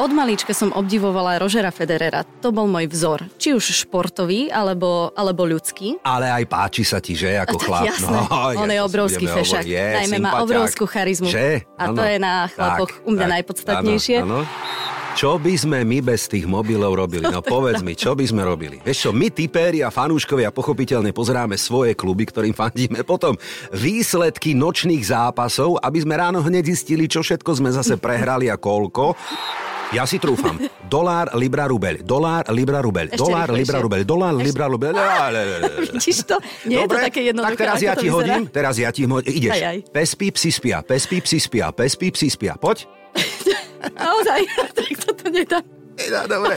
Od malička som obdivovala Rožera Federera. To bol môj vzor. Či už športový, alebo, alebo ľudský. Ale aj páči sa ti, že? Ako chlap. jasné. On je obrovský fešák. Je, Najmä má sympatiák. obrovskú charizmu. Že? A to Áno. je na chlapoch Tak, u mňa tak. najpodstatnejšie. Áno. Čo by sme my bez tých mobilov robili? No povedz mi, čo by sme robili? Vieš čo, my typéri a fanúškovia pochopiteľne pozeráme svoje kluby, ktorým fandíme, potom výsledky nočných zápasov, aby sme ráno hneď zistili, čo všetko sme zase prehrali a koľko. Ja si trúfam. Dolár, libra, rubeľ. Dolár, libra, rubeľ. Ešte Dolár, rýchlejšie. libra, rubeľ. Dolár, libra, rubeľ. Vidíš to? Nie je to také jednoduché. tak teraz ako ja to ti vyzerá. hodím, teraz ja ti hodím. Ideš. Aj, aj. Pes, pí, psi spia, pes, pí, psi spia, pes, pí, psi spia. Poď. Naozaj, tak toto nedá. No, dobre.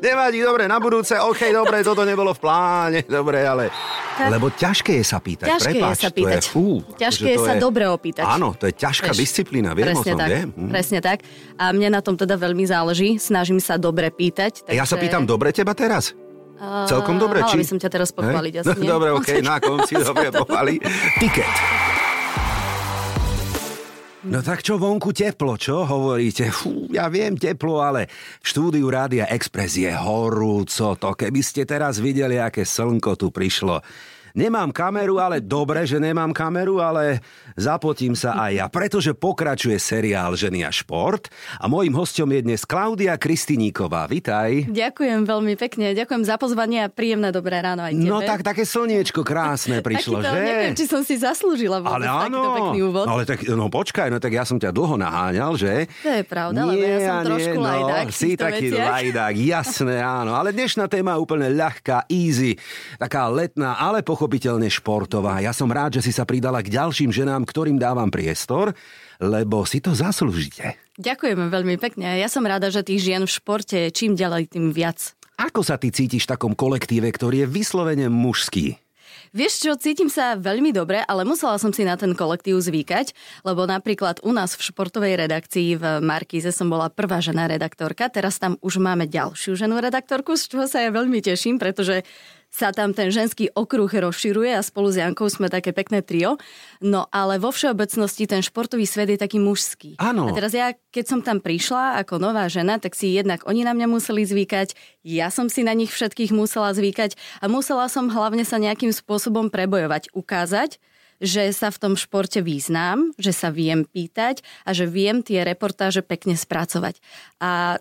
Nevadí, dobre, na budúce, OK, dobre, toto nebolo v pláne, dobre, ale... Lebo ťažké je sa pýtať, Ťažké prepáč, je sa to pýtať. fú, Ťažké je sa dobre opýtať. Áno, to je ťažká Vieš, disciplína, viem o presne tom, tak, viem. Hm. Presne tak. A mne na tom teda veľmi záleží. Snažím sa dobre pýtať. A ja sa takže- pýtam dobre teba teraz? Celkom dobre, mala či? by som ťa teraz pochváliť, Hej? asi nie? Dobre, OK, na konci dobre pochváli. Tiket. No tak čo vonku teplo, čo hovoríte? Fú, ja viem teplo, ale v štúdiu Rádia Express je horúco. To keby ste teraz videli, aké slnko tu prišlo. Nemám kameru, ale dobre, že nemám kameru, ale zapotím sa aj ja, pretože pokračuje seriál Ženy a šport a mojím hostom je dnes Klaudia Kristiníková. Vitaj. Ďakujem veľmi pekne. Ďakujem za pozvanie a príjemné dobré ráno aj tebe. No tak také slniečko krásne prišlo, Takýto, že? Neviem, či som si zaslúžila vôbec Ale áno, pekný úvod. ale tak, no počkaj, no tak ja som ťa dlho naháňal, že? To je pravda, lebo ja som trošku lajdák v Si taký veciach. lajdák, jasné, áno. Ale dnešná téma je úplne ľahká, easy, taká letná, ale pochopiteľne športová. Ja som rád, že si sa pridala k ďalším ženám, ktorým dávam priestor, lebo si to zaslúžite. Ďakujeme veľmi pekne. Ja som rada, že tých žien v športe čím ďalej, tým viac. Ako sa ty cítiš v takom kolektíve, ktorý je vyslovene mužský? Vieš čo, cítim sa veľmi dobre, ale musela som si na ten kolektív zvykať, lebo napríklad u nás v športovej redakcii v Markíze som bola prvá žena redaktorka, teraz tam už máme ďalšiu ženu redaktorku, z čoho sa ja veľmi teším, pretože sa tam ten ženský okruh rozširuje a spolu s Jankou sme také pekné trio. No ale vo všeobecnosti ten športový svet je taký mužský. Áno. A teraz ja, keď som tam prišla ako nová žena, tak si jednak oni na mňa museli zvykať, ja som si na nich všetkých musela zvykať a musela som hlavne sa nejakým spôsobom prebojovať, ukázať, že sa v tom športe význam, že sa viem pýtať a že viem tie reportáže pekne spracovať. A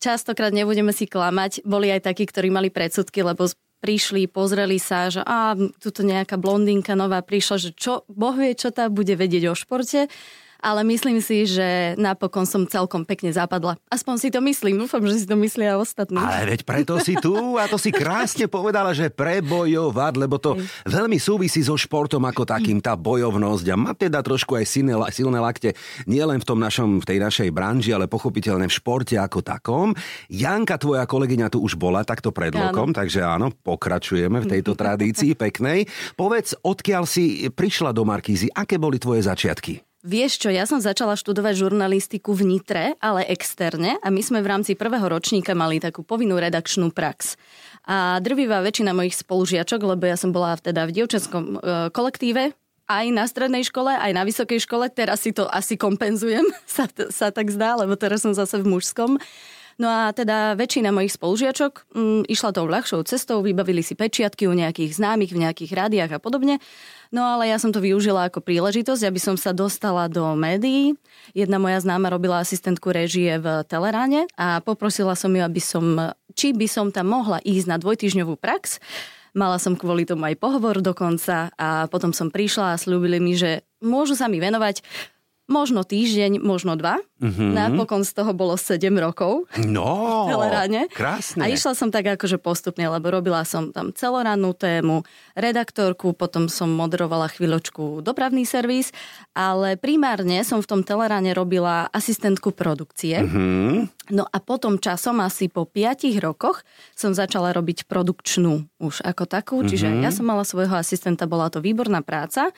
častokrát nebudeme si klamať, boli aj takí, ktorí mali predsudky, lebo prišli, pozreli sa, že a tuto nejaká blondínka nová prišla, že čo, boh vie, čo tá bude vedieť o športe. Ale myslím si, že napokon som celkom pekne zapadla. Aspoň si to myslím. Dúfam, že si to myslia ostatní. Ale veď preto si tu a to si krásne povedala, že prebojovať, lebo to veľmi súvisí so športom ako takým, tá bojovnosť a má teda trošku aj silné, silné lakte nielen v tom našom, v tej našej branži, ale pochopiteľne v športe ako takom. Janka, tvoja kolegyňa tu už bola takto pred rokom, takže áno, pokračujeme v tejto tradícii peknej. Povedz, odkiaľ si prišla do Markízy, aké boli tvoje začiatky? Vieš čo, ja som začala študovať žurnalistiku v Nitre, ale externe a my sme v rámci prvého ročníka mali takú povinnú redakčnú prax. A drvivá väčšina mojich spolužiačok, lebo ja som bola teda v dievčenskom e, kolektíve, aj na strednej škole, aj na vysokej škole, teraz si to asi kompenzujem, sa, sa tak zdá, lebo teraz som zase v mužskom. No a teda väčšina mojich spolužiačok mm, išla tou ľahšou cestou, vybavili si pečiatky u nejakých známych v nejakých rádiách a podobne. No ale ja som to využila ako príležitosť, aby som sa dostala do médií. Jedna moja známa robila asistentku režie v Teleráne a poprosila som ju, aby som, či by som tam mohla ísť na dvojtyžňovú prax. Mala som kvôli tomu aj pohovor dokonca a potom som prišla a slúbili mi, že môžu sa mi venovať možno týždeň, možno dva. Mm-hmm. Napokon z toho bolo 7 rokov No, Teleráne. krásne. A išla som tak akože postupne, lebo robila som tam celorannú tému, redaktorku, potom som moderovala chvíľočku dopravný servis, ale primárne som v tom Teleráne robila asistentku produkcie. Mm-hmm. No a potom časom, asi po 5 rokoch, som začala robiť produkčnú už ako takú, čiže Mhm. ja som mala svojho asistenta, bola to výborná práca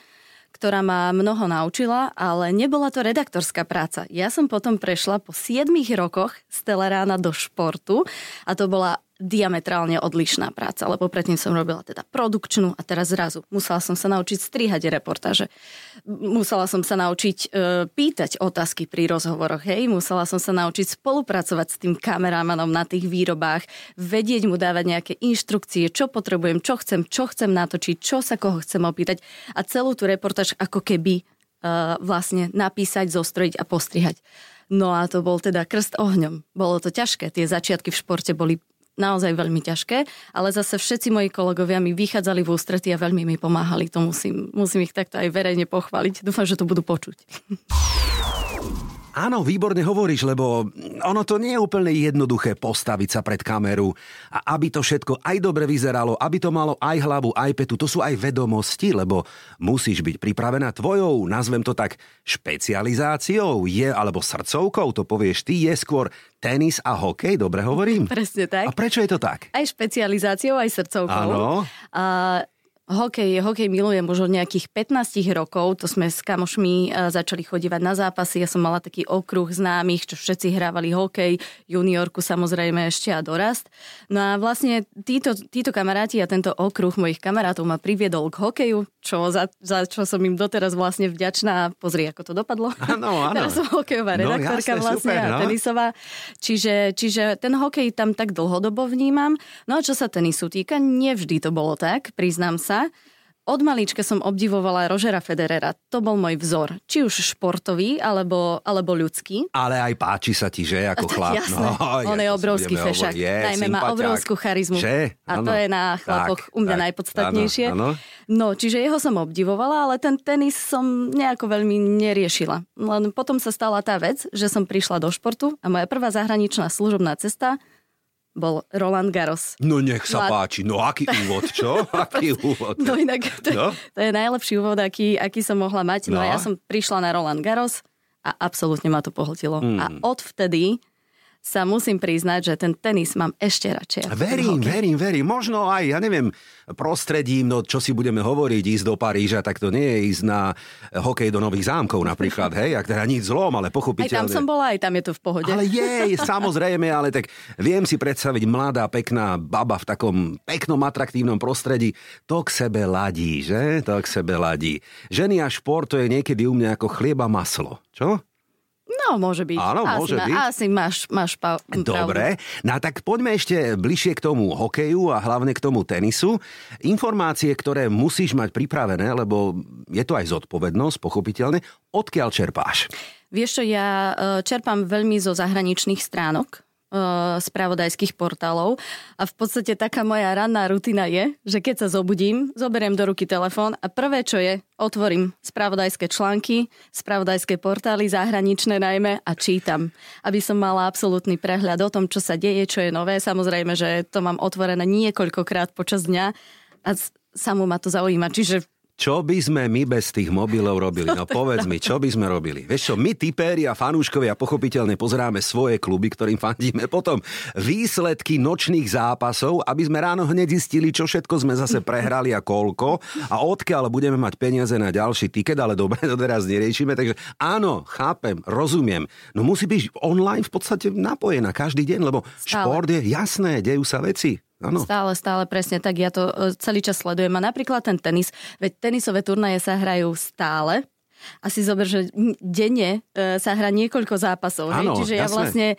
ktorá ma mnoho naučila, ale nebola to redaktorská práca. Ja som potom prešla po 7 rokoch z Telerána do športu a to bola diametrálne odlišná práca, lebo predtým som robila teda produkčnú a teraz zrazu musela som sa naučiť strihať reportáže. Musela som sa naučiť e, pýtať otázky pri rozhovoroch, hej, musela som sa naučiť spolupracovať s tým kameramanom na tých výrobách, vedieť mu dávať nejaké inštrukcie, čo potrebujem, čo chcem, čo chcem natočiť, čo sa koho chcem opýtať a celú tú reportáž ako keby e, vlastne napísať, zostrojiť a postrihať. No a to bol teda krst ohňom. Bolo to ťažké. Tie začiatky v športe boli naozaj veľmi ťažké, ale zase všetci moji kolegovia mi vychádzali v ústrety a veľmi mi pomáhali. To musím, musím ich takto aj verejne pochváliť. Dúfam, že to budú počuť. Áno, výborne hovoríš, lebo ono to nie je úplne jednoduché postaviť sa pred kameru a aby to všetko aj dobre vyzeralo, aby to malo aj hlavu, aj petu. To sú aj vedomosti, lebo musíš byť pripravená tvojou, nazvem to tak, špecializáciou, je alebo srdcovkou, to povieš ty, je skôr tenis a hokej, dobre hovorím? Presne tak. A prečo je to tak? Aj špecializáciou, aj srdcovkou. Áno. A Hokej, hokej milujem už od nejakých 15 rokov, to sme s kamošmi e, začali chodívať na zápasy, ja som mala taký okruh známych, čo všetci hrávali hokej, juniorku samozrejme ešte a dorast. No a vlastne títo, títo kamaráti a tento okruh mojich kamarátov ma priviedol k hokeju, čo za, za čo som im doteraz vlastne vďačná. Pozri, ako to dopadlo. Áno, áno. Teraz som hokejová no, redaktorka no, jasne, vlastne super, no. a tenisová. Čiže, čiže ten hokej tam tak dlhodobo vnímam. No a čo sa tenisu týka, nevždy to bolo tak, priznám sa. Od malička som obdivovala Rožera Federera. To bol môj vzor. Či už športový, alebo, alebo ľudský. Ale aj páči sa ti, že? Ako chlap. Jasné. No, On je obrovský fešak. Je, Najmä má obrovskú charizmu. Že? A to je na chlapoch tak, u mňa tak, najpodstatnejšie. Áno, áno. No, čiže jeho som obdivovala, ale ten tenis som nejako veľmi neriešila. Len potom sa stala tá vec, že som prišla do športu a moja prvá zahraničná služobná cesta bol Roland Garros. No nech sa Mlad... páči, no aký úvod, čo? aký úvod? No inak, to, no? to je najlepší úvod, aký, aký som mohla mať. No, no a ja som prišla na Roland Garros a absolútne ma to pohltilo. Mm. A odvtedy sa musím priznať, že ten tenis mám ešte radšej. Verím, verím, verím. Možno aj, ja neviem, prostredím, no čo si budeme hovoriť, ísť do Paríža, tak to nie je ísť na hokej do Nových zámkov napríklad, hej, ak teda nič zlom, ale pochopiteľne. Aj tam som bola, aj tam je to v pohode. Ale je, samozrejme, ale tak viem si predstaviť mladá, pekná baba v takom peknom, atraktívnom prostredí. To k sebe ladí, že? To k sebe ladí. Ženy a šport to je niekedy u mňa ako chlieba maslo. Čo? No, môže byť. Áno, asi môže ma, byť. Asi máš, máš pa- Dobre, no tak poďme ešte bližšie k tomu hokeju a hlavne k tomu tenisu. Informácie, ktoré musíš mať pripravené, lebo je to aj zodpovednosť, pochopiteľne. Odkiaľ čerpáš? Vieš čo, ja e, čerpám veľmi zo zahraničných stránok, spravodajských portálov. A v podstate taká moja ranná rutina je, že keď sa zobudím, zoberiem do ruky telefón a prvé, čo je, otvorím spravodajské články, spravodajské portály, zahraničné najmä a čítam, aby som mala absolútny prehľad o tom, čo sa deje, čo je nové. Samozrejme, že to mám otvorené niekoľkokrát počas dňa a samo ma to zaujíma. Čiže čo by sme my bez tých mobilov robili? No povedz mi, čo by sme robili? Vieš čo, my typéri a fanúškovia pochopiteľne pozeráme svoje kluby, ktorým fandíme, potom výsledky nočných zápasov, aby sme ráno hneď zistili, čo všetko sme zase prehrali a koľko a odkiaľ budeme mať peniaze na ďalší tiket, ale dobre, to teraz neriešime. Takže áno, chápem, rozumiem. No musí byť online v podstate napojená každý deň, lebo Stále. šport je jasné, dejú sa veci. Ano. Stále, stále presne tak. Ja to e, celý čas sledujem. A napríklad ten tenis, veď tenisové turnaje sa hrajú stále, a si zober, že denne e, sa hrá niekoľko zápasov. Ano, Čiže jasné. ja vlastne e,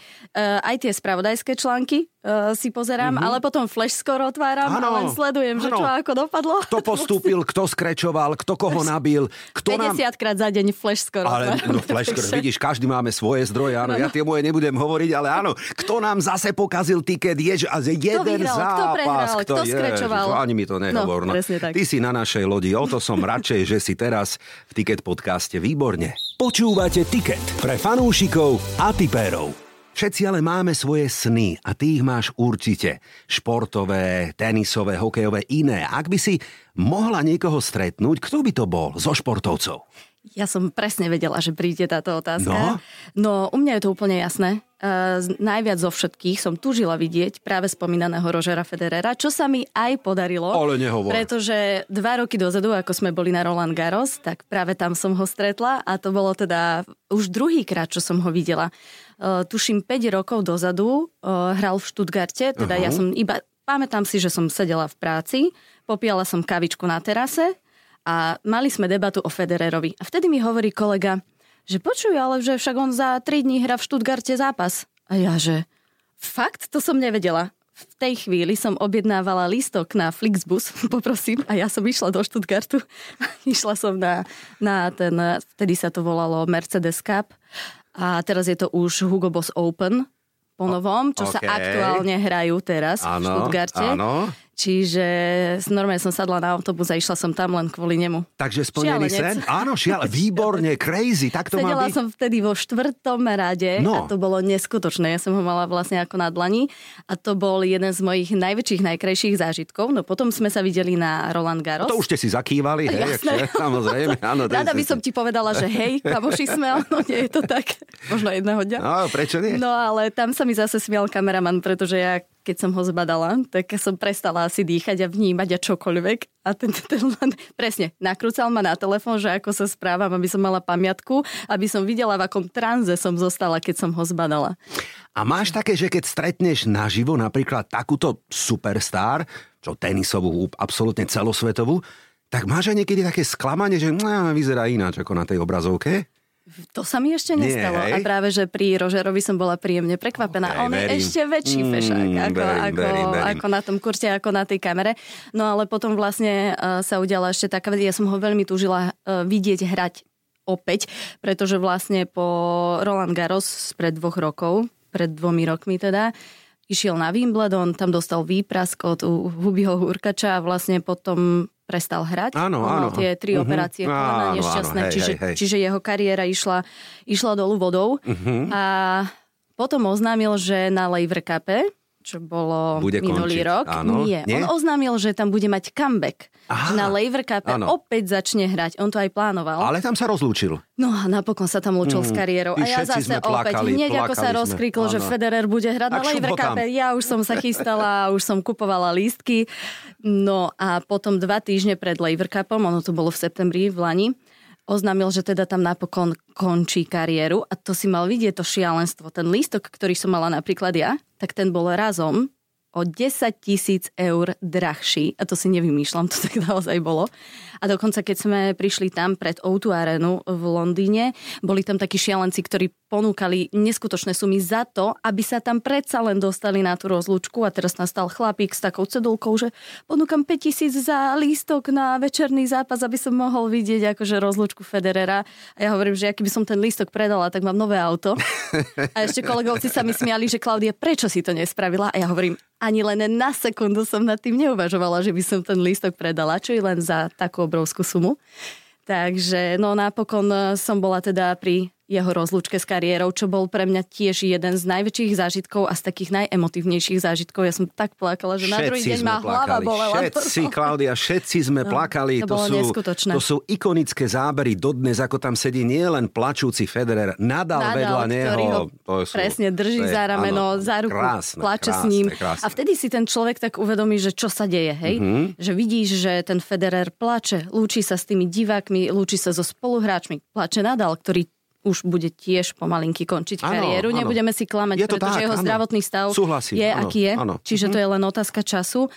aj tie spravodajské články uh, si pozerám, mm-hmm. ale potom flash skoro otváram ano, a len sledujem, ano. že čo ako dopadlo. Kto postúpil, kto skrečoval, kto koho nabil. Kto 50 nám... krát za deň flash skoro. Ale no, flash skoro, vidíš, každý máme svoje zdroje, áno, ja tie moje nebudem hovoriť, ale áno, kto nám zase pokazil tiket, je, a jeden kto vyhral, zápas. Kto prehral, kto, kto skrečoval. Je, ani mi to nehovor. No, no. Ty si na našej lodi, o to som radšej, že si teraz v Ticket podcaste. Výborne. Počúvate Ticket pre fanúšikov a tipérov. Všetci ale máme svoje sny a ty ich máš určite. Športové, tenisové, hokejové, iné. Ak by si mohla niekoho stretnúť, kto by to bol zo športovcov? Ja som presne vedela, že príde táto otázka. No? no u mňa je to úplne jasné. Uh, najviac zo všetkých som tužila vidieť práve spomínaného Rožera Federera, čo sa mi aj podarilo. Ale nehovor. Pretože dva roky dozadu, ako sme boli na Roland Garros, tak práve tam som ho stretla a to bolo teda už druhýkrát, čo som ho videla. Uh, tuším, 5 rokov dozadu uh, hral v Štutgarte, teda uh-huh. ja som iba, pamätám si, že som sedela v práci, popíjala som kavičku na terase a mali sme debatu o Federerovi. A vtedy mi hovorí kolega, že počuj, ale že však on za 3 dní hra v Štutgarte zápas. A ja, že fakt, to som nevedela. V tej chvíli som objednávala lístok na Flixbus, poprosím, a ja som išla do Stuttgartu. išla som na, na ten, vtedy sa to volalo Mercedes Cup a teraz je to už Hugo Boss Open po novom, čo okay. sa aktuálne hrajú teraz áno, v Stuttgarte. Áno. Čiže normálne som sadla na autobus a išla som tam len kvôli nemu. Takže splnený sen? Áno, šiale, výborne, crazy, tak to Sedela má byť. som vtedy vo štvrtom rade no. a to bolo neskutočné. Ja som ho mala vlastne ako na dlani a to bol jeden z mojich najväčších, najkrajších zážitkov. No potom sme sa videli na Roland Garros. No to už ste si zakývali, hej? Jasné. Samozrejme, áno. Rada by som ti povedala, že hej, kamoši sme, no nie je to tak. Možno jedného dňa. No, prečo nie? No ale tam sa mi zase smial kameraman, pretože ja keď som ho zbadala, tak som prestala asi dýchať a vnímať a čokoľvek. A ten, ten len presne nakrúcal ma na telefón, že ako sa správam, aby som mala pamiatku, aby som videla, v akom tranze som zostala, keď som ho zbadala. A máš také, že keď stretneš naživo napríklad takúto superstar, čo tenisovú, absolútne celosvetovú, tak máš aj niekedy také sklamanie, že no, vyzerá ináč ako na tej obrazovke? To sa mi ešte nestalo. Nie, a práve, že pri Rožerovi som bola príjemne prekvapená. Okay, On verím. je ešte väčší mm, fešák ako, verím, ako, verím, verím. ako na tom kurte, ako na tej kamere. No ale potom vlastne uh, sa udiala ešte taká vec, ja som ho veľmi túžila uh, vidieť hrať opäť, pretože vlastne po Roland Garros pred dvoch rokov, pred dvomi rokmi teda, išiel na Wimbledon, tam dostal výprask od Hubiho Hurkača a vlastne potom prestal hrať. Áno, áno. Tie tri uh-huh. operácie kolena nešťastné, áno, hej, čiže, hej, hej. čiže jeho kariéra išla, išla dolu vodou. Uh-huh. A potom oznámil, že na Lever Cupe, čo bolo bude minulý končiť. rok. Áno. Nie. Nie, on oznámil, že tam bude mať comeback. Aha, že na Lever Cup opäť začne hrať. On to aj plánoval. Ale tam sa rozlúčil. No a napokon sa tam lúčil mm. s kariérou. a ja zase opäť, hneď ako sa rozkrikol, že Federer bude hrať tak na Lever Cup. Ja už som sa chystala, už som kupovala lístky. No a potom dva týždne pred Lever Cupom, ono to bolo v septembri v Lani, oznámil, že teda tam napokon končí kariéru a to si mal vidieť to šialenstvo. Ten lístok, ktorý som mala napríklad ja, tak ten bol razom o 10 tisíc eur drahší. A to si nevymýšľam, to tak naozaj bolo. A dokonca, keď sme prišli tam pred O2 Arenu v Londýne, boli tam takí šialenci, ktorí ponúkali neskutočné sumy za to, aby sa tam predsa len dostali na tú rozlúčku a teraz nastal chlapík s takou cedulkou, že ponúkam 5000 za lístok na večerný zápas, aby som mohol vidieť akože rozlúčku Federera. A ja hovorím, že aký by som ten lístok predala, tak mám nové auto. A ešte kolegovci sa mi smiali, že Klaudia, prečo si to nespravila? A ja hovorím, ani len na sekundu som nad tým neuvažovala, že by som ten lístok predala, čo je len za takú obrovskú sumu. Takže no napokon som bola teda pri jeho rozlúčke s kariérou, čo bol pre mňa tiež jeden z najväčších zážitkov a z takých najemotívnejších zážitkov. Ja som tak plakala, že všetci na druhý deň ma hlava bolela. Všetci, Klaudia, všetci sme no, plakali. To, to, sú, to sú ikonické zábery dodnes, ako tam sedí nielen plačúci Federer, Nadal, Nadal vedľa neho. Ho to sú, presne drží je, za rameno, áno, za ruku, krásne, plače krásne, s ním. Krásne. A vtedy si ten človek tak uvedomí, že čo sa deje, hej? Mm-hmm. Že vidíš, že ten Federer plače, lúči sa s tými divákmi, lúči sa so spoluhráčmi, plače Nadal, ktorý už bude tiež pomalinky končiť ano, kariéru. Ano. Nebudeme si klamať, je pretože tak, jeho ano. zdravotný stav Súhlasím, je, ano, aký je. Ano. Čiže to mhm. je len otázka času.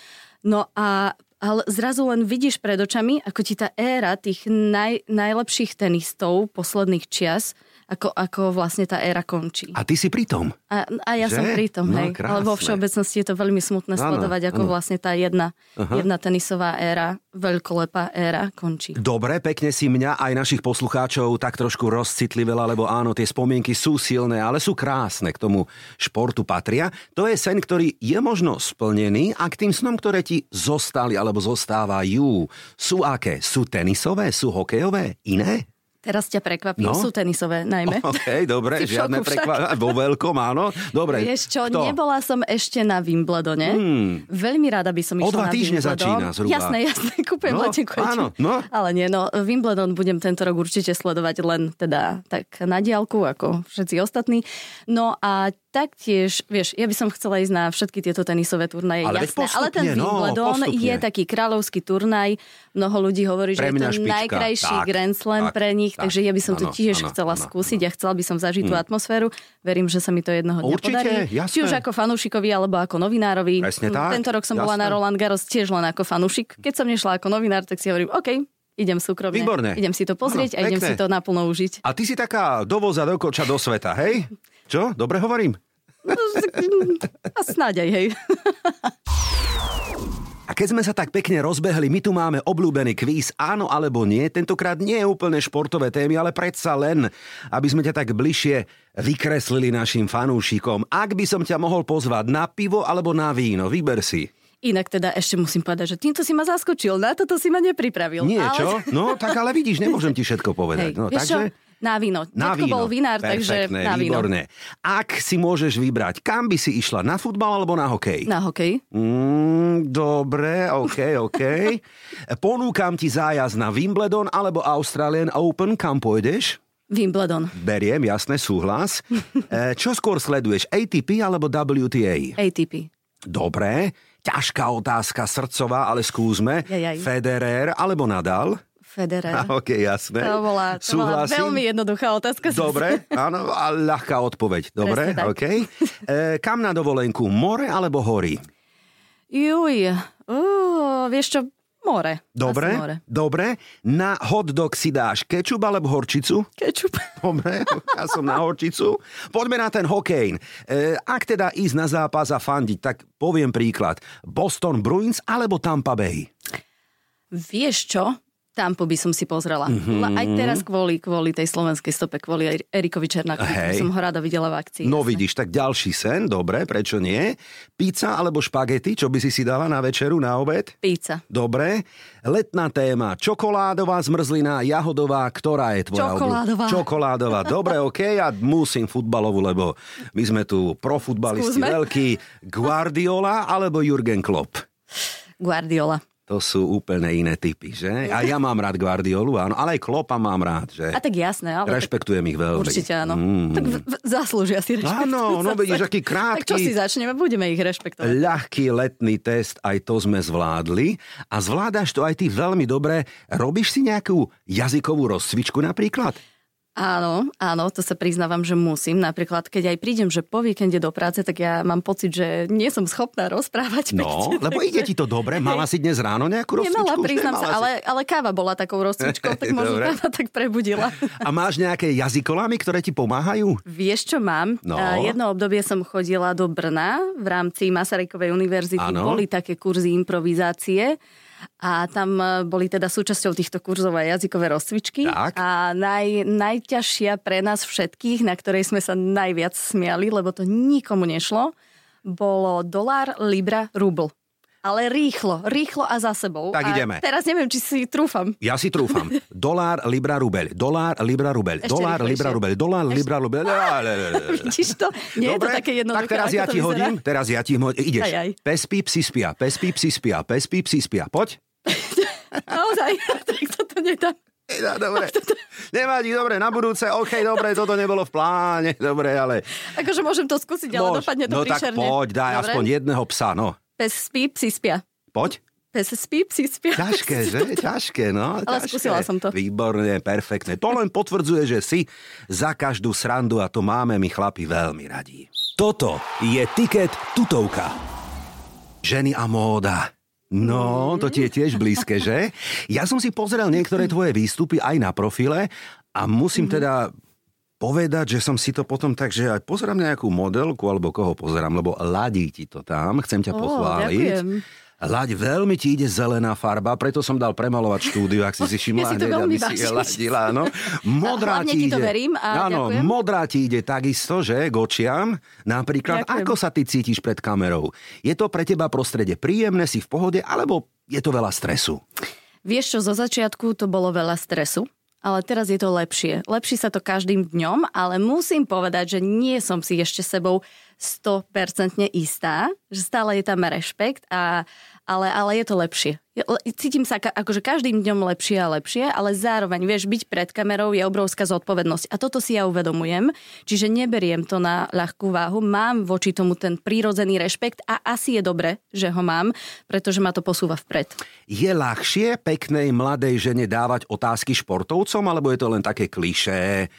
No a ale zrazu len vidíš pred očami, ako ti tá éra tých naj, najlepších tenistov posledných čias ako, ako vlastne tá éra končí. A ty si pri tom. A, a ja že? som pri tom, no, hej. Krásne. Ale vo všeobecnosti je to veľmi smutné ano, sledovať, ako ano. vlastne tá jedna, jedna tenisová éra, veľkolepá éra končí. Dobre, pekne si mňa aj našich poslucháčov tak trošku rozcitlivela, lebo áno, tie spomienky sú silné, ale sú krásne, k tomu športu patria. To je sen, ktorý je možno splnený a k tým snom, ktoré ti zostali alebo zostávajú, sú aké? Sú tenisové? Sú hokejové? Iné? Teraz ťa prekvapí, No. sú tenisové najmä. OK, dobre, žiadne prekvapenie. Vo veľkom, áno. Dobre, Vieš čo, kto? nebola som ešte na Wimbledone. Hmm. Veľmi rada by som O išla dva na týždne začína zhruba. Jasné, jasné, kúpujem No, letenku. áno, no. Ale nie, no Wimbledon budem tento rok určite sledovať len teda tak na diálku, ako všetci ostatní. No a taktiež, vieš, ja by som chcela ísť na všetky tieto tenisové turnaje, Ale jasné. Ale ten postupne, no, Wimbledon postupne. je taký kráľovský turnaj. Mnoho ľudí hovorí, Pre že je to špička. najkrajší Tak, Grand Slam tak, pre nich, tak. takže ja by som to tiež áno, chcela áno, skúsiť a chcela by som zažiť tú atmosféru. Verím, že sa mi to jednoho dňa Určite, podarí. jasné. Či už ako fanúšikovi, alebo ako novinárovi. Presne tak, Tento rok som bola jasné. na Roland Garros tiež len ako fanúšik. Keď som nešla ako novinár, tak si hovorím, OK, idem súkromne. Výborné. Idem si to pozrieť Áno, a idem pekné. si to naplno užiť. A ty si taká dovoza do koča do sveta, hej? Čo? Dobre hovorím? A snáď aj, hej. A keď sme sa tak pekne rozbehli, my tu máme obľúbený kvíz áno alebo nie. Tentokrát nie je úplne športové témy, ale predsa len, aby sme ťa tak bližšie vykreslili našim fanúšikom. Ak by som ťa mohol pozvať na pivo alebo na víno, vyber si. Inak teda ešte musím povedať, že týmto si ma zaskočil, na toto si ma nepripravil. Nie, ale... čo? No, tak ale vidíš, nemôžem ti všetko povedať. Hej, No, vieš čo? Na víno. Na Detko víno. bol vinár, takže na víno. výborné. Ak si môžeš vybrať, kam by si išla, na futbal alebo na hokej? Na hokej. Mm, dobre, OK, OK. Ponúkam ti zájazd na Wimbledon alebo Australian Open, kam pôjdeš? Wimbledon. Beriem, jasné, súhlas. E, Čo skôr sleduješ, ATP alebo WTA? ATP. Dobre, ťažká otázka, srdcová, ale skúsme. Jajaj. Federer alebo Nadal? Federer. OK, jasné. To bola, to bola Súhlasím. veľmi jednoduchá otázka. Dobre, áno, a ľahká odpoveď. Dobre, Presne. OK. E, kam na dovolenku, more alebo hory? Juj, uh, vieš čo, more. Dobre, Asi more. dobre. Na hot dog si dáš kečup alebo horčicu? Kečup. Dobre, ja som na horčicu. Poďme na ten hokej. E, ak teda ísť na zápas a fandiť, tak poviem príklad. Boston Bruins alebo Tampa Bay? Vieš čo? Tampo by som si pozrela. Mhm. Mm-hmm. Aj teraz kvôli, kvôli tej slovenskej stope, kvôli Eri- Erikovi Černákovi, Hej. by som ho rada videla v akcii. No jasné. vidíš, tak ďalší sen, dobre, prečo nie? Pizza alebo špagety, čo by si si dala na večeru, na obed? Pizza. Dobre. Letná téma. Čokoládová zmrzlina, jahodová, ktorá je tvoja? obľú- Čokoládová. Čokoládová. Dobre, OK, ja musím futbalovú, lebo my sme tu profutbalisti Skúsme. veľkí. Guardiola alebo Jurgen Klopp? Guardiola. To sú úplne iné typy, že? A ja mám rád Guardiolu, áno, ale aj Kloppa mám rád, že? A tak jasné, ale... Rešpektujem ich veľmi. Určite áno. Mm. Tak v, v, zaslúžia si rešpekt. Áno, no vidíš, aký krátky. Tak čo si začneme? Budeme ich rešpektovať. Ľahký letný test, aj to sme zvládli. A zvládaš to aj ty veľmi dobre. Robíš si nejakú jazykovú rozcvičku napríklad? Áno, áno, to sa priznávam, že musím. Napríklad, keď aj prídem, že po víkende do práce, tak ja mám pocit, že nie som schopná rozprávať. No, pekne, lebo takže- ide ti to dobre. Mala si dnes ráno nejakú rozcvičku? Nemala, priznám nemala sa, si? ale, ale káva bola takou rozcvičkou, tak možno káva tak prebudila. A máš nejaké jazykolamy, ktoré ti pomáhajú? Vieš, čo mám? No. Jedno obdobie som chodila do Brna v rámci Masarykovej univerzity. Áno. Boli také kurzy improvizácie a tam e, boli teda súčasťou týchto kurzov aj jazykové rozcvičky. Tak. A naj, najťažšia pre nás všetkých, na ktorej sme sa najviac smiali, lebo to nikomu nešlo, bolo dolár, libra, rubl. Ale rýchlo, rýchlo a za sebou. Tak a ideme. Teraz neviem, či si trúfam. Ja si trúfam. Dolár, libra, rubeľ. Dolár, libra, rubeľ. Ešte Dolár, libra, rubeľ. Dolár, libra, rubeľ. Vidíš to? Nie je to také jednoduché. tak teraz ja ti vyzerá. hodím, teraz ja ti hodím. Ideš. Aj, aj. Pes píp si spia, pes píp si spia, pes píp si spia. Poď. Naozaj, tak toto nedám. No, dobre. Nevadí, dobre, na budúce, OK, dobre, toto nebolo v pláne, dobre, ale... Akože môžem to skúsiť, ale Môž. dopadne to no tak príšerne. poď, daj Dobre? aspoň jedného psa, no. Pes spí, psi spia. Poď. Pes spí, psi spia. Ťažké, že? Ťažké, no. Ale ťažké. skúsila som to. Výborne, perfektné. To len potvrdzuje, že si za každú srandu a to máme my chlapi veľmi radí. Toto je Tiket tutovka. Ženy a móda. No, to ti je tiež blízke, že? Ja som si pozrel niektoré tvoje výstupy aj na profile a musím teda povedať, že som si to potom tak, že aj pozerám nejakú modelku alebo koho pozerám, lebo ladí ti to tam, chcem ťa Ó, pochváliť. ďakujem. Laď, veľmi ti ide zelená farba, preto som dal premalovať štúdiu, ak si si všimla, Ja si to hneď, aby si ladila, no. Modrá Hlavne ti ti to ide. verím a Áno, ďakujem. modrá ti ide takisto, že, k očiam. Napríklad, Ďakujem. ako sa ty cítiš pred kamerou? Je to pre teba prostredie príjemné, si v pohode, alebo je to veľa stresu? Vieš čo, zo začiatku to bolo veľa stresu, ale teraz je to lepšie. Lepší sa to každým dňom, ale musím povedať, že nie som si ešte sebou 100% istá, že stále je tam rešpekt a ale, ale je to lepšie. Cítim sa akože každým dňom lepšie a lepšie, ale zároveň, vieš, byť pred kamerou je obrovská zodpovednosť. A toto si ja uvedomujem, čiže neberiem to na ľahkú váhu, mám voči tomu ten prírodzený rešpekt a asi je dobre, že ho mám, pretože ma to posúva vpred. Je ľahšie peknej mladej žene dávať otázky športovcom, alebo je to len také klišé?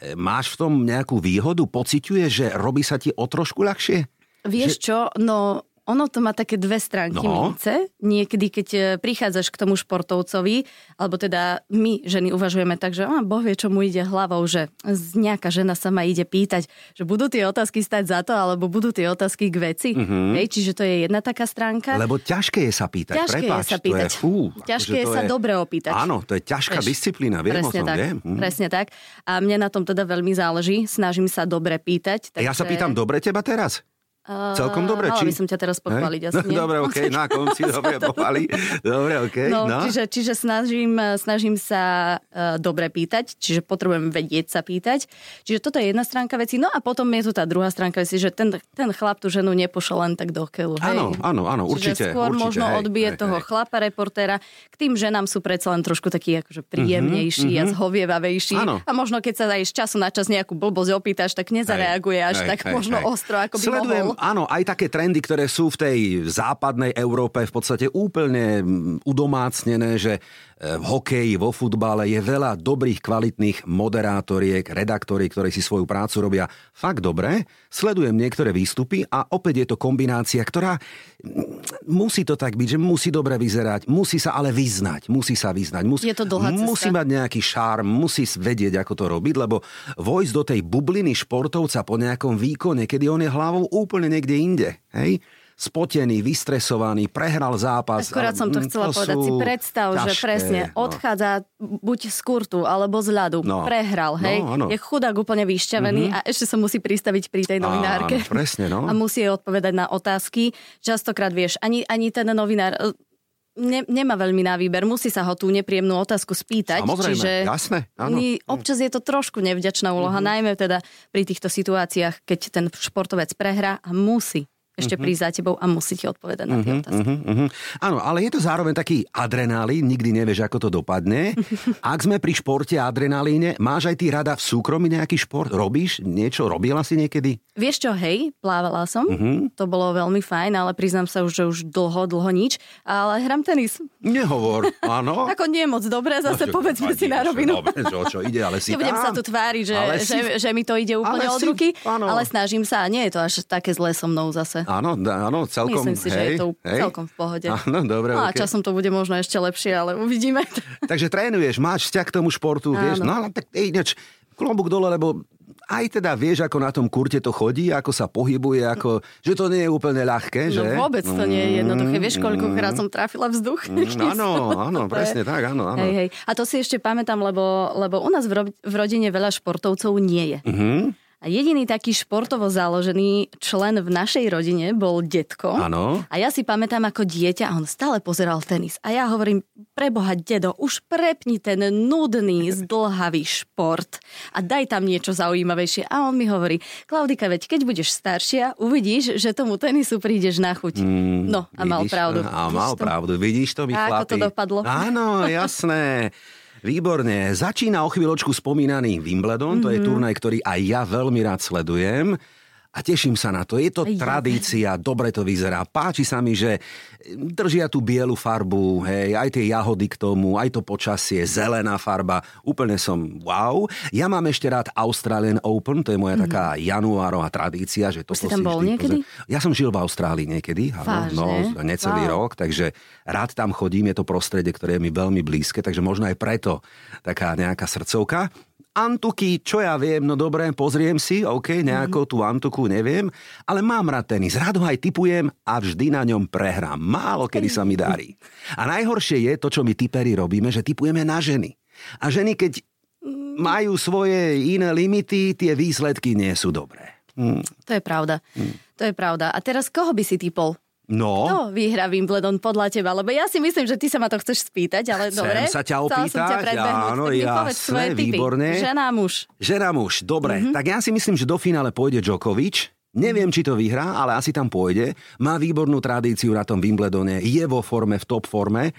E, máš v tom nejakú výhodu? Pociťuješ, že robí sa ti o trošku ľahšie? Vieš že... čo, no ono to má také dve stránky no. mince. Niekedy, keď e, prichádzaš k tomu športovcovi, alebo teda my ženy uvažujeme tak, že a boh vie, čo mu ide hlavou, že nejaká žena sa ma ide pýtať, že budú tie otázky stať za to, alebo budú tie otázky k veci. Mm-hmm. Hej, čiže to je jedna taká stránka. Lebo ťažké je sa pýtať. Ťažké Prepáč, je sa pýtať. Je, fú, ťažké je sa je... dobre opýtať. Áno, to je ťažká Veš, disciplína, viem presne o tom, tak, viem. Hm. Presne tak. A mne na tom teda veľmi záleží. Snažím sa dobre pýtať. Takže... Ja sa pýtam dobre teba teraz? Celkom dobre, či? by som ťa teraz pochváliť, asi no, Dobre, okay, na konci dobre pochváli. Dobre. Okay, no, no. Čiže, čiže snažím, snažím sa uh, dobre pýtať, čiže potrebujem vedieť sa pýtať. Čiže toto je jedna stránka veci. No a potom je tu tá druhá stránka veci, že ten, ten chlap tú ženu nepošle len tak do keľu. Áno, áno, áno, určite. Čiže skôr určite, možno hej, odbije hej, toho hej. chlapa, reportéra. K tým ženám sú predsa len trošku takí akože príjemnejší mm-hmm, a zhovievavejší. Áno. A možno keď sa aj z času na čas nejakú blbosť opýtaš, tak nezareaguje až hej, tak hej, možno hej. ostro, ako by Sledujem, mohol. Áno, aj také trendy, ktoré sú v tej západnej Európe v podstate úplne mm, udomácnené, že v hokeji, vo futbale je veľa dobrých, kvalitných moderátoriek, redaktoriek, ktorí si svoju prácu robia fakt dobre. Sledujem niektoré výstupy a opäť je to kombinácia, ktorá mm, musí to tak byť, že musí dobre vyzerať, musí sa ale vyznať, musí sa vyznať. Musí, je to dlhá cesta. Musí mať nejaký šarm, musí vedieť, ako to robiť, lebo vojsť do tej bubliny športovca po nejakom výkone, kedy on je hlavou úplne niekde inde. Hej? Spotený, vystresovaný, prehral zápas. Akorát som to chcela to povedať. Si predstav, ťažké, že presne no. odchádza buď z kurtu alebo z ľadu. No. Prehral, hej. No, je chudák úplne vyšťavený mm-hmm. a ešte sa musí pristaviť pri tej novinárke. Áno, presne, no. A musí jej odpovedať na otázky. Častokrát vieš, ani, ani ten novinár e, ne, nemá veľmi na výber, musí sa ho tú nepríjemnú otázku spýtať. Samozrejme, čiže jasné. Áno. Občas je to trošku nevďačná úloha, mm-hmm. najmä teda pri týchto situáciách, keď ten športovec prehrá a musí ešte mm-hmm. prísť za tebou a musí ti odpovedať na tie mm-hmm, otázky. Mm-hmm. Áno, ale je to zároveň taký adrenalín, nikdy nevieš, ako to dopadne. Ak sme pri športe a adrenalíne, máš aj ty rada v súkromí nejaký šport? Robíš niečo? Robila si niekedy? Vieš čo, hej, plávala som. Mm-hmm. To bolo veľmi fajn, ale priznám sa už, že už dlho, dlho nič. Ale hram tenis. Nehovor, áno. Ako nie moc dobre, zase no, povedzme si na rovinu. Dobre, čo, čo ide, ale si Nebudem tam. sa tu tváriť, že, Ale že, si- že, mi to ide úplne Ale od si- ruky, áno. ale snažím sa a nie je to až také zlé so mnou zase. Áno, áno, celkom. Myslím si, hej, že je to hej. celkom v pohode. Áno, dobre, No a časom to bude možno ešte lepšie, ale uvidíme. Takže trénuješ, máš vzťah k tomu športu, vieš, Áno. no ale tak ináč, klobúk dole, lebo aj teda vieš, ako na tom kurte to chodí, ako sa pohybuje, ako, že to nie je úplne ľahké, že? No vôbec to nie je jednoduché. Vieš, koľkokrát som trafila vzduch? Mm, áno, áno, presne tak, áno, áno. Hej, hej. A to si ešte pamätám, lebo, lebo u nás v, ro- v rodine veľa športovcov nie je. Mhm, A jediný taký športovo založený člen v našej rodine bol detko. Áno. A ja si pamätám ako dieťa, on stále pozeral tenis. A ja hovorím, preboha, dedo, už prepni ten nudný, zdlhavý šport a daj tam niečo zaujímavejšie. A on mi hovorí, Klaudika, veď keď budeš staršia, uvidíš, že tomu tenisu prídeš na chuť. Mm, no a mal vidíš pravdu. To? A mal pravdu, vidíš to, my A ako to dopadlo? Áno, jasné. Výborne. Začína o chvíľočku spomínaný Wimbledon, mm-hmm. to Mhm. je turnaj, ktorý aj ja veľmi rád sledujem. A teším sa na to. Je to tradícia, dobre to vyzerá. Páči sa mi, že držia tú bielu farbu, hej, aj tie jahody k tomu, aj to počasie, zelená farba. Úplne som wow. Ja mám ešte rád Australian Open, to je moja mm-hmm. taká januárová tradícia. Že. Už si tam bol niekedy? pozriem. Ja som žil v Austrálii niekedy, áno, no, necelý Wow. rok, takže rád tam chodím, je to prostredie, ktoré je mi veľmi blízke, takže možno aj preto taká nejaká srdcovka. Antuky, čo ja viem, no dobre, pozriem si, OK, nejakou tú Antuku neviem, ale mám rád tenis, rád ho aj typujem a vždy na ňom prehrám. Málo kedy sa mi darí. A najhoršie je to, čo my typeri robíme, že typujeme na ženy. A ženy, keď majú svoje iné limity, tie výsledky nie sú dobré. Hm. To je pravda. To je pravda. A teraz koho by si typol? No. Kto vyhrá Wimbledon podľa teba? Lebo ja si myslím, že ty sa ma to chceš spýtať, ale Chcem dobre. sa ťa Chcela som ťa opýtať, áno, jasné, výborne. Žena, muž. Žena muž, dobre. Mm-hmm. Tak ja si myslím, že do finále pôjde Djokovic. Neviem, či to vyhrá, ale asi tam pôjde. Má výbornú tradíciu na tom Wimbledone, je vo forme, v top forme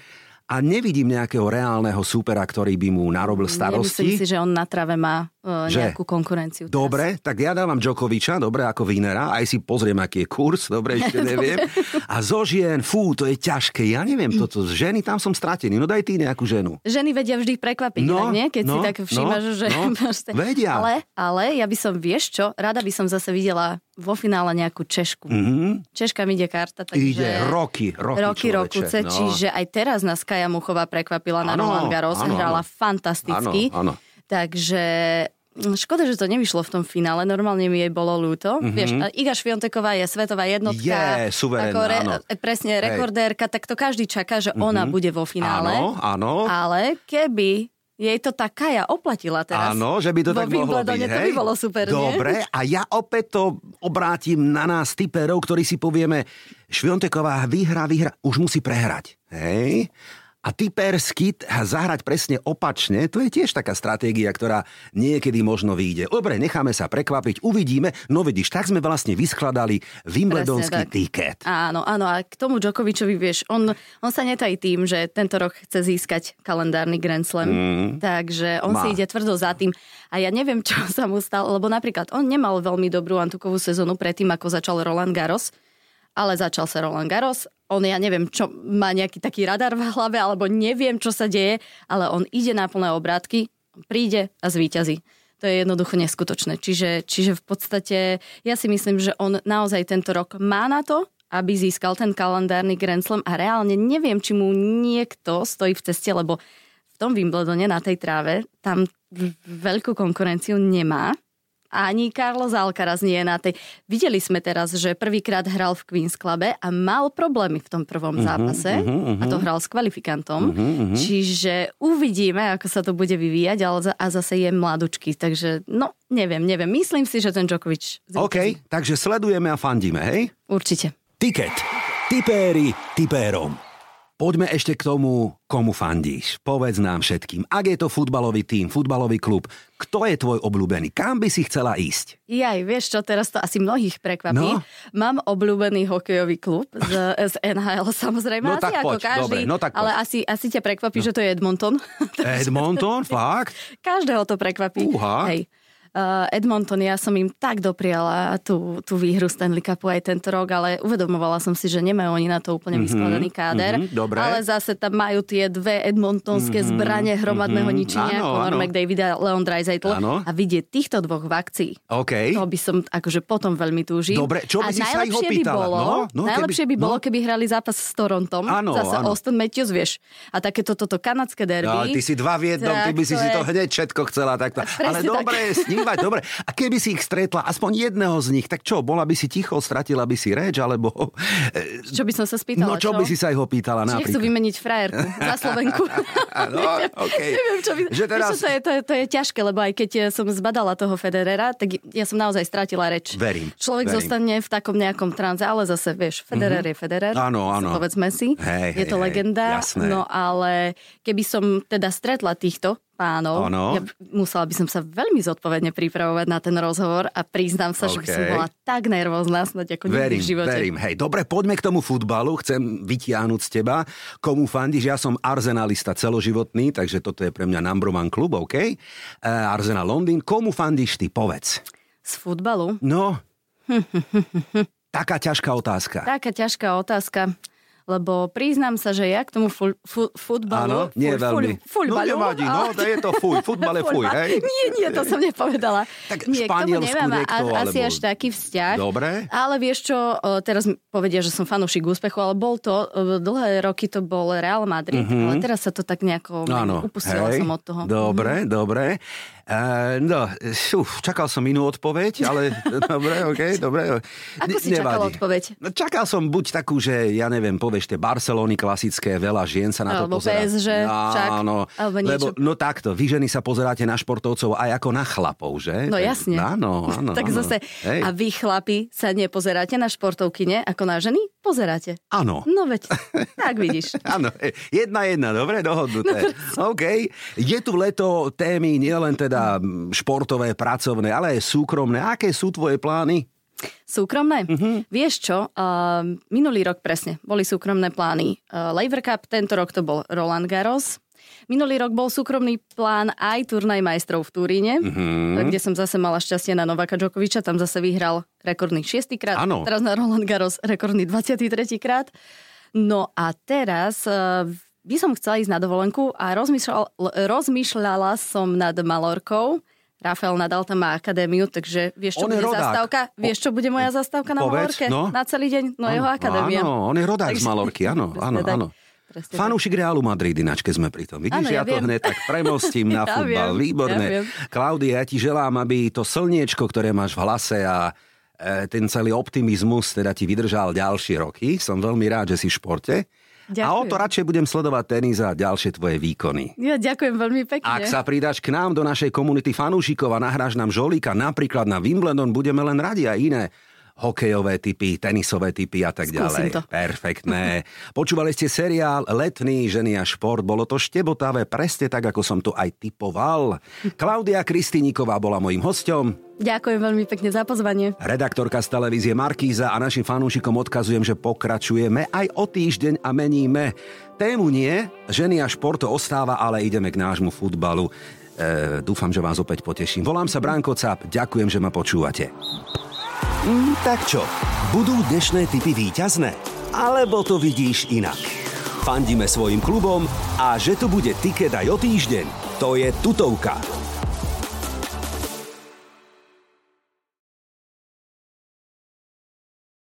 a nevidím nejakého reálneho supera, ktorý by mu narobil starosti. Nemyslím si, že on na trave má Že? nejakú konkurenciu. teraz. Dobre, tak ja dávam Djokoviča, dobre, ako Vínera, aj si pozriem, aký je kurz, dobre, ešte neviem. A zo žien, fú, to je ťažké, ja neviem, toto, z ženy, tam som stratený, no daj ty nejakú ženu. Ženy vedia vždy prekvapiť, No, nie? Keď si no, tak všímaš, no, že... no, vedia. Ale, ale ja by som, vieš čo, rada by som zase videla vo finále nejakú Češku. Mhm. Češka mi ide karta, takže... Ide roky, roky, Roky, rokuce, no. čiže aj teraz nás Kaja Muchová prekvapila na Roland Garros, áno, hrala fantasticky. Áno, áno. Takže mm, škoda, že to nevyšlo v tom finále, normálne mi jej bolo ľúto. Mm-hmm. Vieš, Iga Švionteková je svetová jednotka. Je, suverénna, áno. e, Presne, rekordérka, tak to každý čaká, že ona bude vo finále. Áno, áno. Ale keby jej to tá Kaja oplatila teraz. Áno, že by to vo tak mohlo byť, hej? To by bolo super, nie? Dobre, a ja opäť to obrátim na nás typerov, ktorí si povieme, Švionteková vyhrá, vyhrá, už musí prehrať. Hej? A typersky zahrať presne opačne, to je tiež taká stratégia, ktorá niekedy možno vyjde. Dobre, necháme sa prekvapiť, uvidíme. No vidíš, tak sme vlastne vyskladali Wimbledonský tiket. Áno, áno, a k tomu Djokovičovi, vieš, on, on sa netají tým, že tento rok chce získať kalendárny Grand Slam, mm. takže on Má. si ide tvrdo za tým. A ja neviem, čo sa mu stalo, lebo napríklad on nemal veľmi dobrú antukovú sezónu predtým, ako začal Roland Garros, ale začal sa Roland Garros. On, ja neviem, čo má nejaký taký radar v hlave, alebo neviem, čo sa deje, ale on ide na plné obrátky, príde a zvíťazí. To je jednoducho neskutočné. Čiže, čiže v podstate ja si myslím, že on naozaj tento rok má na to, aby získal ten kalendárny Grand Slam a reálne neviem, či mu niekto stojí v ceste, lebo v tom Wimbledone na tej tráve tam veľkú konkurenciu nemá. Ani Carlos Alcaraz nie je na tej. Videli sme teraz, že prvýkrát hral v Queen's Clube a mal problémy v tom prvom Mhm, zápase a to hral s kvalifikantom. Čiže uvidíme, ako sa to bude vyvíjať ale za- a zase je mladučky. Takže no, neviem, neviem. Myslím si, že ten Djokovic. OK, takže sledujeme a fandíme, hej? Určite. Tiket. Tipéri tipérom. Poďme ešte k tomu, komu fandíš. Povedz nám všetkým. Ak je to futbalový tím, futbalový klub, kto je tvoj obľúbený? Kam by si chcela ísť? Jaj, vieš čo, teraz to asi mnohých prekvapí. No. Mám obľúbený hokejový klub z, z NHL, samozrejme, No asi tak ako poď, každý, dobre, no tak poď. ale asi, asi ťa prekvapí, že to je Edmonton. Edmonton, fakt? Každého to prekvapí. Fúha. Hej. Uh, Edmonton, ja som im tak dopriala tú, tú výhru Stanley Cupu aj tento rok, ale uvedomovala som si, že nemajú oni na to úplne vyskladaný káder. mhm, dobre. Ale zase tam majú tie dve edmontonské zbranie hromadného ničenia, Áno, Conor áno. McDavid a Leon Draisaitl. Áno. A vidieť týchto dvoch v akcii, OK. to by som akože potom veľmi túžil. Dobre, čo by a si sa ich najlepšie by opýtala? bolo, No, no, najlepšie keby- by bolo, no. keby hrali zápas s Torontom. Áno, zase áno. Austin Matthews, vieš. A takéto toto kanadské derby. No, ty si dva v jednom, ty by si si je- to hneď všetko chcela takto. Ale Presne tak. dobre, snívať, dobre. A keby si ich stretla, aspoň jedného z nich, tak čo, bola by si ticho, stratila by si reč, alebo... e, Čo by som sa spýtala, No čo by si sa ich opýtala Či nechcú napríklad? vymeniť frajerku za Slovenku. No, okej. Neviem, čo by... Že teraz- čo, to, je, to, je, to je ťažké, lebo aj keď eh, som zbadala toho Federera, tak ja som naozaj stratila reč. Verím, Človek verím. zostane v takom nejakom tranze, ale zase, vieš, Federer je Federer. Áno, áno. Povedzme si. Hej, je hej, to hej, legenda. jasné. No ale keby som teda stretla týchto pánov, Áno. ja musela by som sa veľmi zodpovedne pripravovať na ten rozhovor a priznám sa, že by som bola tak nervózna snáď ako nikdy Verím, v živote. verím. Hej, dobre, poďme k tomu futbalu. Chcem vytiahnuť z teba, komu fandíš. Ja som arzenalista celoživotný, takže toto je pre mňa number one klub, OK? Uh, Arsenal Londýn. Komu fandíš ty? Povedz. Z futbalu? No, taká ťažká otázka. Taká ťažká otázka. Lebo priznám sa, že ja k tomu fu, fu, Áno, futbalu... nie fu- veľmi. fu- No nevadí, no, to je to fuj, futbal je fuj, hej? Nie, nie, to som nepovedala. Tak nie, Španielsku nemám niekto, a- asi alebo- až taký vzťah. Dobre. Ale vieš čo, teraz povedia, že som fanúšik úspechu, ale bol to, dlhé roky to bol Real Madrid, ale teraz sa to tak nejako. Áno, upustila hej, som od toho. Dobre, dobre. Uh, no, uf, čakal som inú odpoveď, ale dobre, okej, dobre. Ako si čakal odpoveď? No, čakal som buď takú, že ja neviem, vieš, tie Barcelony klasické, veľa žien sa na to Alebo pozerá. PSG, však, Áno, alebo lebo, niečo. no takto, vy ženy sa pozeráte na športovcov aj ako na chlapov, že? No jasne. Áno, áno. tak áno. zase, Hej. a vy chlapi sa nepozeráte na športovky, nie? Ako na ženy? Pozeráte. Áno. No veď, tak vidíš. Áno, jedna jedna, dobre, dohodnuté. OK. Je tu leto témy nielen teda mm, športové, pracovné, ale aj súkromné. Aké sú tvoje plány? Súkromné? Uh-huh. Vieš čo, uh, minulý rok presne boli súkromné plány. Uh, Laver Cup, tento rok to bol Roland Garros. Minulý rok bol súkromný plán aj turnaj majstrov v Turíne, Mhm. uh-huh. kde som zase mala šťastie na Novaka Djokoviča, tam zase vyhral rekordný 6. krát, teraz na Roland Garros rekordný 23. krát. No a teraz by som chcela ísť na dovolenku a rozmýšľal, l- rozmýšľala som nad Malorkou. Rafael Nadal tam má akadémiu, takže vieš, čo On bude rodák. zastávka? Vieš, čo bude moja zastávka na Povedz, Malorke? no. Na celý deň? No jeho akadémia. Áno, on je rodák z Takže- Malorky, áno, áno, áno. Presne. Fanúšik Realu Madrid, ináč keď sme pri tom. Vidíš, Áno, ja, ja to hneď tak premostím na Ja futbal. viem, Výborné. ja viem. Klaudia, ja ti želám, aby to slniečko, ktoré máš v hlase a e, ten celý optimizmus teda ti vydržal ďalšie roky. Som veľmi rád, že si v športe. A o to Ďakujem. radšej budem sledovať tenis a ďalšie tvoje výkony. Ja ďakujem veľmi pekne. Ak sa pridáš k nám do našej komunity fanúšikov a nahráš nám žolíka napríklad na Wimbledon, budeme len radi a iné hokejové typy, tenisové typy a tak Skúsim ďalej. to. Perfektné. Počúvali ste seriál Letný ženy a šport. Bolo to štebotavé, presne tak, ako som to aj typoval. Klaudia Kristiníková bola mojím hosťom. Ďakujem veľmi pekne za pozvanie. Redaktorka z televízie Markíza a našim fanúšikom odkazujem, že pokračujeme aj o týždeň a meníme. Tému nie, ženy a šport ostáva, ale ideme k nášmu futbalu. E, dúfam, že vás opäť poteším. Volám sa Branko Cap, ďakujem, že ma počúvate. Mm, tak čo, budú dnešné typy víťazné? Alebo to vidíš inak? Fandíme svojim klubom a že tu bude tiket aj o týždeň, to je tutovka.